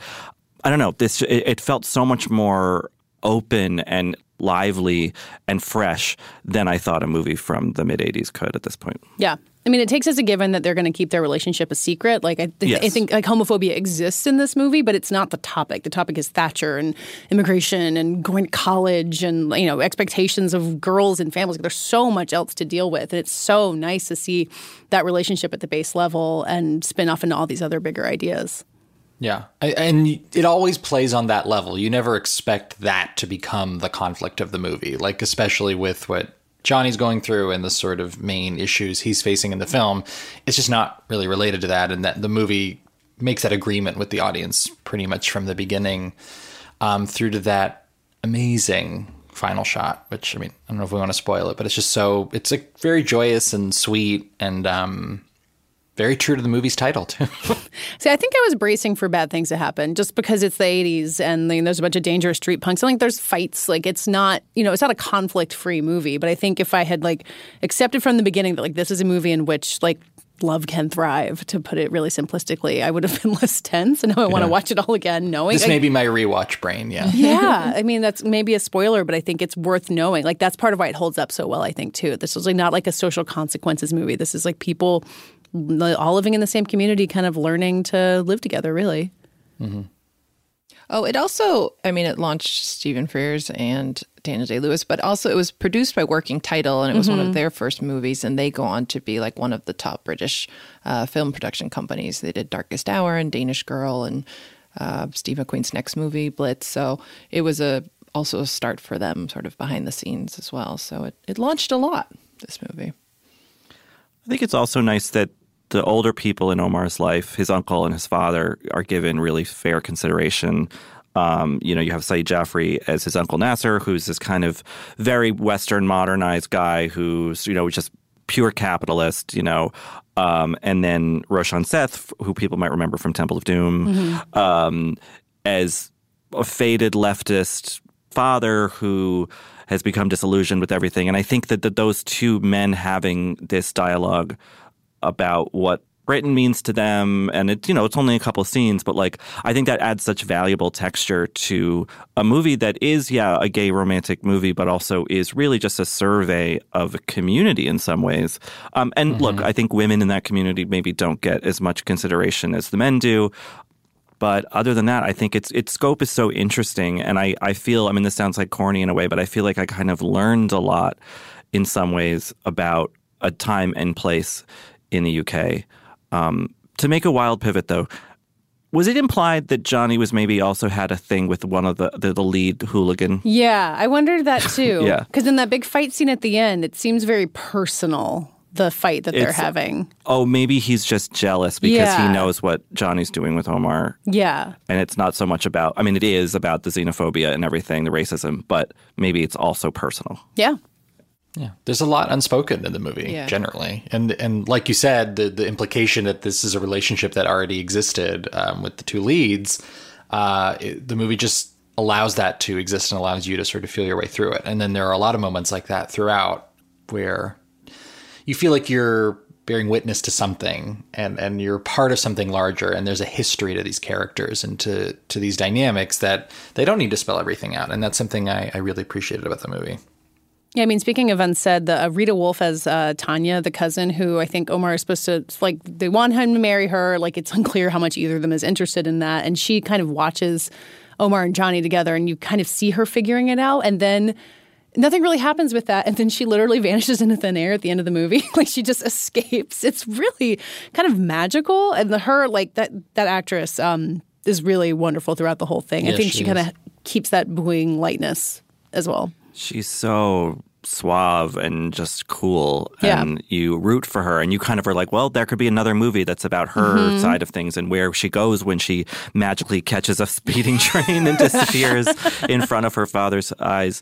I don't know. This it, it felt so much more open and lively and fresh than I thought a movie from the mid 80s could at this point. Yeah. I mean, it takes as a given that they're going to keep their relationship a secret. Like, I, th- I think like homophobia exists in this movie, but it's not the topic. The topic is Thatcher and immigration and going to college and you know expectations of girls and families. There's so much else to deal with, and it's so nice to see that relationship at the base level and spin off into all these other bigger ideas. Yeah. And it always plays on that level. You never expect that to become the conflict of the movie, like, especially with what Johnny's going through and the sort of main issues he's facing in the film. It's just not really related to that. And that the movie makes that agreement with the audience pretty much from the beginning um, through to that amazing final shot, which I mean, I don't know if we want to spoil it, but it's just so, it's like very joyous and sweet and, um, very true to the movie's title too. See, I think I was bracing for bad things to happen just because it's the 80s and there's a bunch of dangerous street punks. I think there's fights. Like it's not, you know, it's not a conflict-free movie, but I think if I had like accepted from the beginning that like this is a movie in which like love can thrive, to put it really simplistically, I would have been less tense. And now I want to watch it all again, knowing this I- may be my rewatch brain. Yeah. yeah, I mean that's maybe a spoiler, but I think it's worth knowing. Like that's part of why it holds up so well. I think too. This is like not like a social consequences movie. This is like people all living in the same community, kind of learning to live together. Really. Oh, it also, I mean, it launched Stephen Frears and Daniel Day Lewis, but also it was produced by Working Title and it was one Mhm. of their first movies. And they go on to be like one of the top British uh, film production companies. They did Darkest Hour and Danish Girl and uh, Steve McQueen's next movie, Blitz. So it was a also a start for them sort of behind the scenes as well. So it, it launched a lot, this movie. I think it's also nice that the older people in Omar's life, his uncle and his father, are given really fair consideration. Um, you know, you have Saeed Jaffrey as his uncle Nasser, who's this kind of very Western modernized guy who's, you know, just pure capitalist, you know. Um, and then Roshan Seth, who people might remember from Temple of Doom, Mhm. um, as a faded leftist father who has become disillusioned with everything. And I think that, that those two men having this dialogue about what Britain means to them, and it you know it's only a couple of scenes, but like I think that adds such valuable texture to a movie that is yeah a gay romantic movie, but also is really just a survey of a community in some ways. Um, and look, I think women in that community maybe don't get as much consideration as the men do. But other than that, I think its its scope is so interesting, and I I feel I mean this sounds like corny in a way, but I feel like I kind of learned a lot in some ways about a time and place in the UK. Um, to make a wild pivot, though, was it implied that Johnny was maybe also had a thing with one of the the, the lead hooligan? Yeah, I wondered that too. Yeah. because in that big fight scene at the end, it seems very personal. The fight that they're having. Oh, maybe he's just jealous because Yeah. he knows what Johnny's doing with Omar. Yeah. And it's not so much about, I mean, it is about the xenophobia and everything, the racism, but maybe it's also personal. Yeah. Yeah, there's a lot unspoken in the movie Yeah. generally, and and like you said, the the implication that this is a relationship that already existed um, with the two leads, uh, it- the movie just allows that to exist and allows you to sort of feel your way through it. And then there are a lot of moments like that throughout where you feel like you're bearing witness to something and and you're part of something larger and there's a history to these characters and to to these dynamics that they don't need to spell everything out and that's something I, I really appreciated about the movie Yeah, I mean, speaking of unsaid, the uh, Rita Wolf as uh, Tanya, the cousin, who I think Omar is supposed to like. They want him to marry her. Like it's unclear how much either of them is interested in that, and she kind of watches Omar and Johnny together, and you kind of see her figuring it out, and then. Nothing really happens with that, and then she literally vanishes into thin air at the end of the movie. like she just escapes. It's really kind of magical, and the her like that that actress um, is really wonderful throughout the whole thing. I think she she kind of keeps that buoying lightness as well. She's so suave and just cool. Yeah. And you root for her and you kind of are like, well, there could be another movie that's about her Mhm. side of things and where she goes when she magically catches a speeding train and disappears in front of her father's eyes.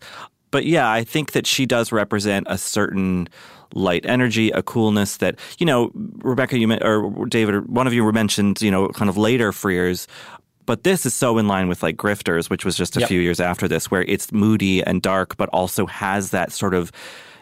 But yeah, I think that she does represent a certain light energy, a coolness that, you know, Rebecca, you or David, one of you mentioned, you know, kind of later Frears. But this is so in line with like Grifters, which was just a Yep. few years after this, where it's moody and dark, but also has that sort of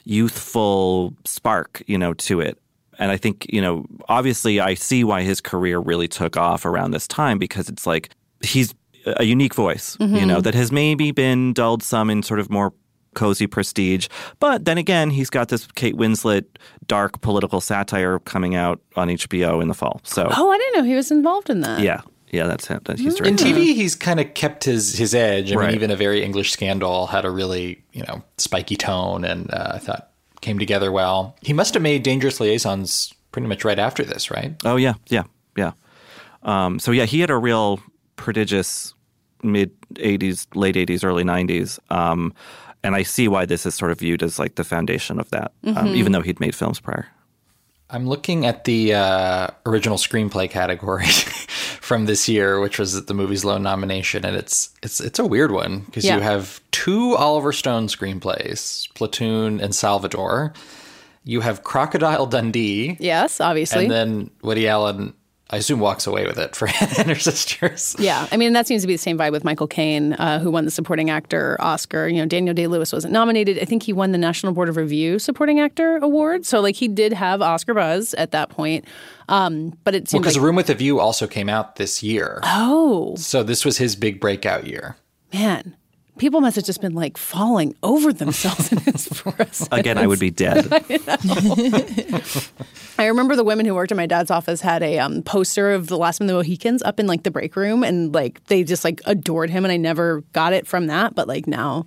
youthful spark, you know, to it. And I think, you know, obviously I see why his career really took off around this time because it's like he's a unique voice, you Mhm. know, that has maybe been dulled some in sort of more cozy prestige. But then again, he's got this Kate Winslet dark political satire coming out on HBO in the fall. So, Oh, I didn't know he was involved in that. yeah. Yeah, that's him. That he's In. TV, he's kind of kept his his edge. I Right. mean, even a very English scandal had a really you know spiky tone, and uh, I thought came together well. He must have made Dangerous Liaisons pretty much right after this, right? Oh yeah, yeah, yeah. Um, so yeah, he had a real prodigious mid '80s, late '80s, early '90s. Um, and I see why this is sort of viewed as like the foundation of that, um, Mhm. even though he'd made films prior. I'm looking at the uh, original screenplay category from this year, which was the movie's lone nomination, and it's it's it's a weird one because Yeah. you have two Oliver Stone screenplays, Platoon and Salvador. You have Crocodile Dundee, Yes, obviously. and then Woody Allen, I assume, walks away with it for and her sisters. Yeah, I mean that seems to be the same vibe with Michael Caine, uh, who won the supporting actor Oscar. You know, Daniel Day Lewis wasn't nominated. I think he won the National Board of Review supporting actor award. So like he did have Oscar buzz at that point. Um, but it Well, seemed because like Room with a View also came out this year, oh so this was his big breakout year. man, people must have just been like falling over themselves in his presence. Again, I would be dead. I remember the women who worked in my dad's office had a um, poster of the Last of the Mohicans up in like the break room, and like they just like adored him, and I never got it from that, but like now,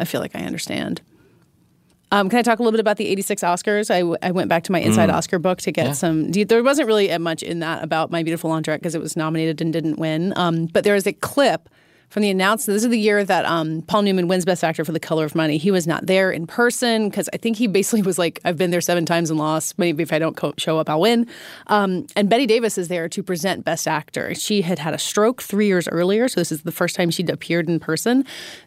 I feel like I understand. Um, can I talk a little bit about the '86 Oscars? I, w- I went back to my Inside Mm. Oscar book to get Yeah. some. There wasn't really much in that about My Beautiful Laundrette because it was nominated and didn't win. Um, but there is a clip from the announcement. This is the year that um, Paul Newman wins Best Actor for The Color of Money. He was not there in person because I think he basically was like, "I've been there seven times and lost. Maybe if I don't co- show up, I'll win." Um, and Bette Davis is there to present Best Actor. She had had a stroke three years earlier, so this is the first time she'd appeared in person.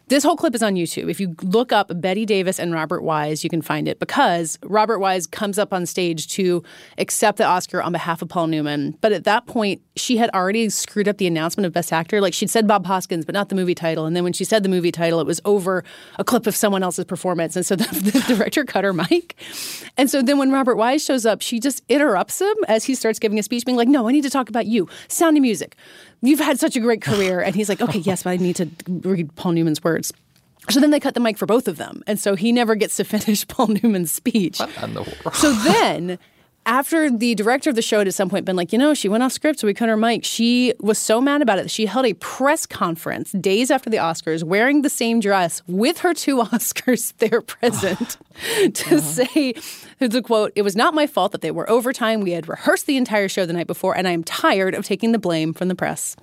This whole clip is on YouTube. If you look up Bette Davis and Robert Wise, you can find it because Robert Wise comes up on stage to accept the Oscar on behalf of Paul Newman. But at that point, she had already screwed up the announcement of Best Actor. Like she'd said Bob Hoskins, but not the movie title. And then when she said the movie title, it was over a clip of someone else's performance. And so the, the director cut her mic. And so then when Robert Wise shows up, she just interrupts him as he starts giving a speech, being like, No, I need to talk about you. Sound of music. You've had such a great career. And he's like, Okay, yes, but I need to read Paul Newman's words. So then they cut the mic for both of them. And so he never gets to finish Paul Newman's speech. And the So then, after the director of the show had at some point been like, you know, she went off script, so we cut her mic, she was so mad about it that she held a press conference days after the Oscars wearing the same dress with her two Oscars there present to uh-huh. say, the quote, it was not my fault that they were overtime. We had rehearsed the entire show the night before, and I am tired of taking the blame from the press.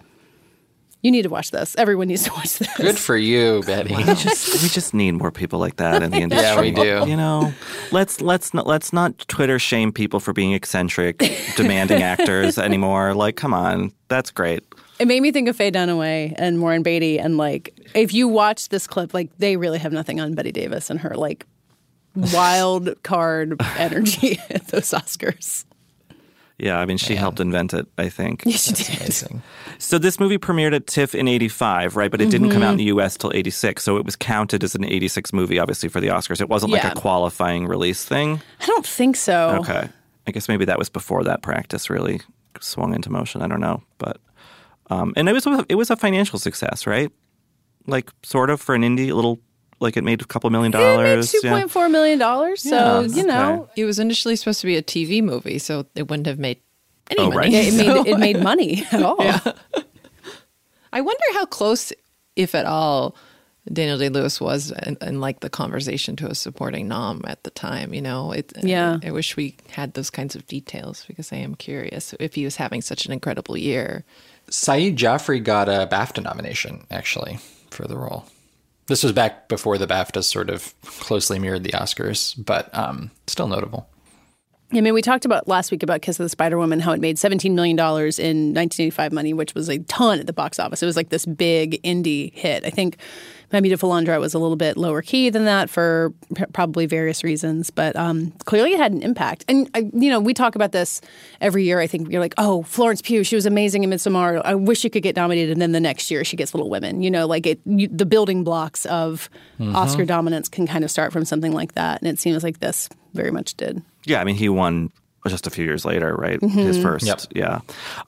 You need to watch this. Everyone needs to watch this. Good for you, Bette. We just we just need more people like that in the industry. Yeah, we do. You know, let's let's not let's not Twitter shame people for being eccentric, demanding actors anymore. Like, come on, that's great. It made me think of Faye Dunaway and Warren Beatty, and like if you watch this clip, like they really have nothing on Bette Davis and her like wild card energy at those Oscars. Yeah, I mean, she helped invent it. I think. Yes, she did. Amazing. So this movie premiered at TIFF in '85, right? But it didn't come out in Mhm. the U.S. till '86, so it was counted as an '86 movie, obviously for the Oscars. It wasn't like a qualifying release thing. I don't think so. Okay, I guess maybe that was before that practice really swung into motion. I don't know, but um, and it was it was a financial success, right? Like sort of for an indie, a little like it made a couple million dollars. It made dollars. two point four million dollars. So you know, it was initially supposed to be a TV movie, so it wouldn't have made any Oh, money. right. yeah, it So- made it made money at all. I wonder how close, if at all, Daniel Day Lewis was in, in like the conversation to a supporting nom at the time. You know, it, Yeah. I, wish we had those kinds of details because I am curious if he was having such an incredible year. Saeed Jaffrey got a BAFTA nomination, actually, for the role. This was back before the BAFTAs sort of closely mirrored the Oscars, but um, still notable. I mean, we talked about last week about Kiss of the Spider Woman, how it made $17 million in 1985 money, which was a ton at the box office. It was like this big indie hit. I think My Beautiful Laundrette was a little bit lower key than that for probably various reasons, but um, clearly it had an impact. And, I, you know, we talk about this every year. I think you're like, oh, Florence Pugh, she was amazing in Midsommar. I wish she could get nominated. And then the next year she gets Little Women. You know, like it, you, the building blocks of Mhm. Oscar dominance can kind of start from something like that. And it seems like this very much did. Yeah, I mean, he won just a few years later, right? His Mhm. first, Yep. yeah.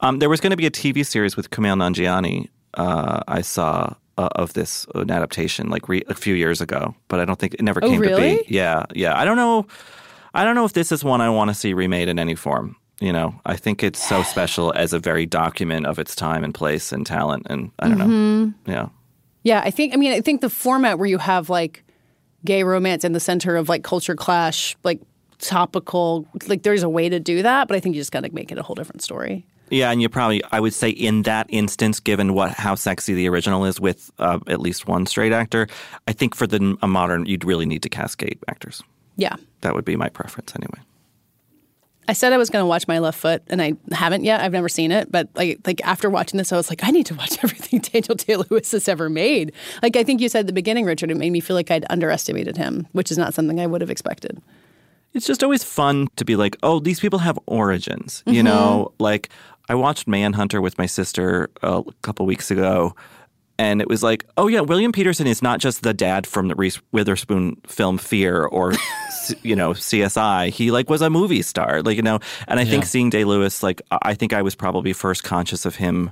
Um, there was going to be a TV series with Kumail Nanjiani. Uh, I saw uh, of this an adaptation like re- a few years ago, but I don't think it never Oh, came to be. Yeah, yeah. I don't know. I don't know if this is one I want to see remade in any form. You know, I think it's so special as a very document of its time and place and talent, and I don't know. Mhm. Yeah. Yeah, I think I mean I think the format where you have like gay romance in the center of like culture clash, like topical, like there's a way to do that, but I think you just got to make it a whole different story. Yeah, and you probably, I would say, in that instance, given what how sexy the original is with uh, at least one straight actor, I think for the a modern, you'd really need to cast gay actors. Yeah. That would be my preference anyway. I said I was going to watch My Left Foot, and I haven't yet. I've never seen it, but like, like after watching this, I was like, I need to watch everything Daniel Day Lewis has ever made. Like I think you said at the beginning, Richard, it made me feel like I'd underestimated him, which is not something I would have expected. It's just always fun to be like, oh, these people have origins. You Mhm. know, like I watched Manhunter with my sister a couple weeks ago, and it was like, oh yeah, William Petersen is not just the dad from the Reese Witherspoon film Fear or you know CSI. He like was a movie star, like you know. And I think seeing Day Lewis, like I think I was probably first conscious of him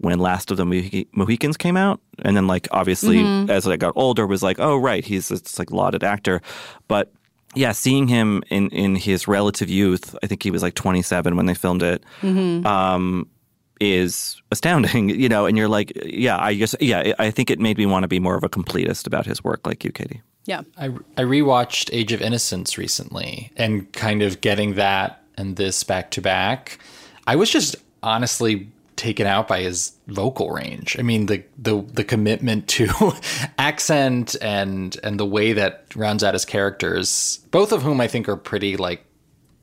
when Last of the Mohi- Mohicans came out, and then like obviously Mhm. as I got older, was like, oh right, he's this like lauded actor, but. Yeah, seeing him in, in his relative youth, I think he was like 27 when they filmed it, Mhm. um, is astounding, you know, and you're like, yeah, I guess, yeah, I think it made me want to be more of a completist about his work like you, Katey. Yeah. I, I rewatched Age of Innocence recently and kind of getting that and this back to back. I was just honestly taken out by his vocal range. I mean, the the the commitment to accent and and the way that rounds out his characters, both of whom I think are pretty like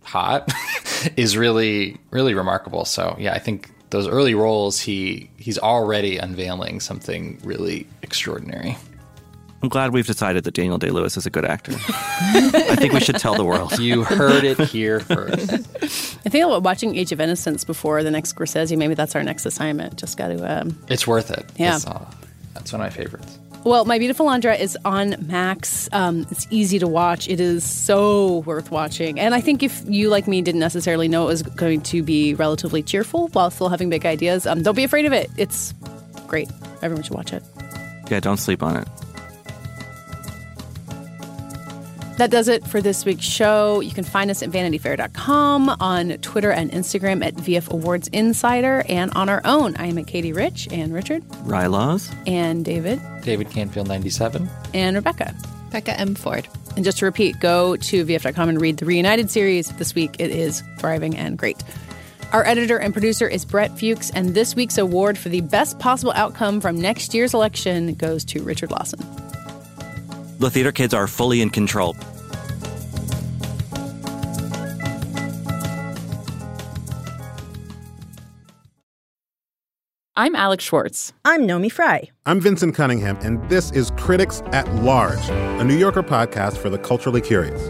hot, is really really remarkable. So yeah, I think those early roles he he's already unveiling something really extraordinary. I'm glad we've decided that Daniel Day Lewis is a good actor. I think we should tell the world. You heard it here first. I think about watching Age of Innocence before the next Scorsese. Maybe that's our next assignment. Just got to. Um, It's worth it. Yeah. That's, uh, that's one of my favorites. Well, My Beautiful Laundrette is on Max. Um, it's easy to watch. It is so worth watching. And I think if you, like me, didn't necessarily know it was going to be relatively cheerful while still having big ideas, um, don't be afraid of it. It's great. Everyone should watch it. Yeah, don't sleep on it. That does it for this week's show. You can find us at vanityfair.com, on Twitter and Instagram at VF Awards Insider, and on our own. I am at Katey Rich and Richard Rye Laws. and David David Canfield, 97. and Rebecca. Becca M. Ford. And just to repeat, go to VF.com and read the Reunited series. This week it is thriving and great. Our editor and producer is Brett Fuchs, and this week's award for the best possible outcome from next year's election goes to Richard Lawson. The theater kids are fully in control. I'm Alex Schwartz. I'm Naomi Fry. I'm Vinson Cunningham, and this is Critics at Large, a New Yorker podcast for the culturally curious.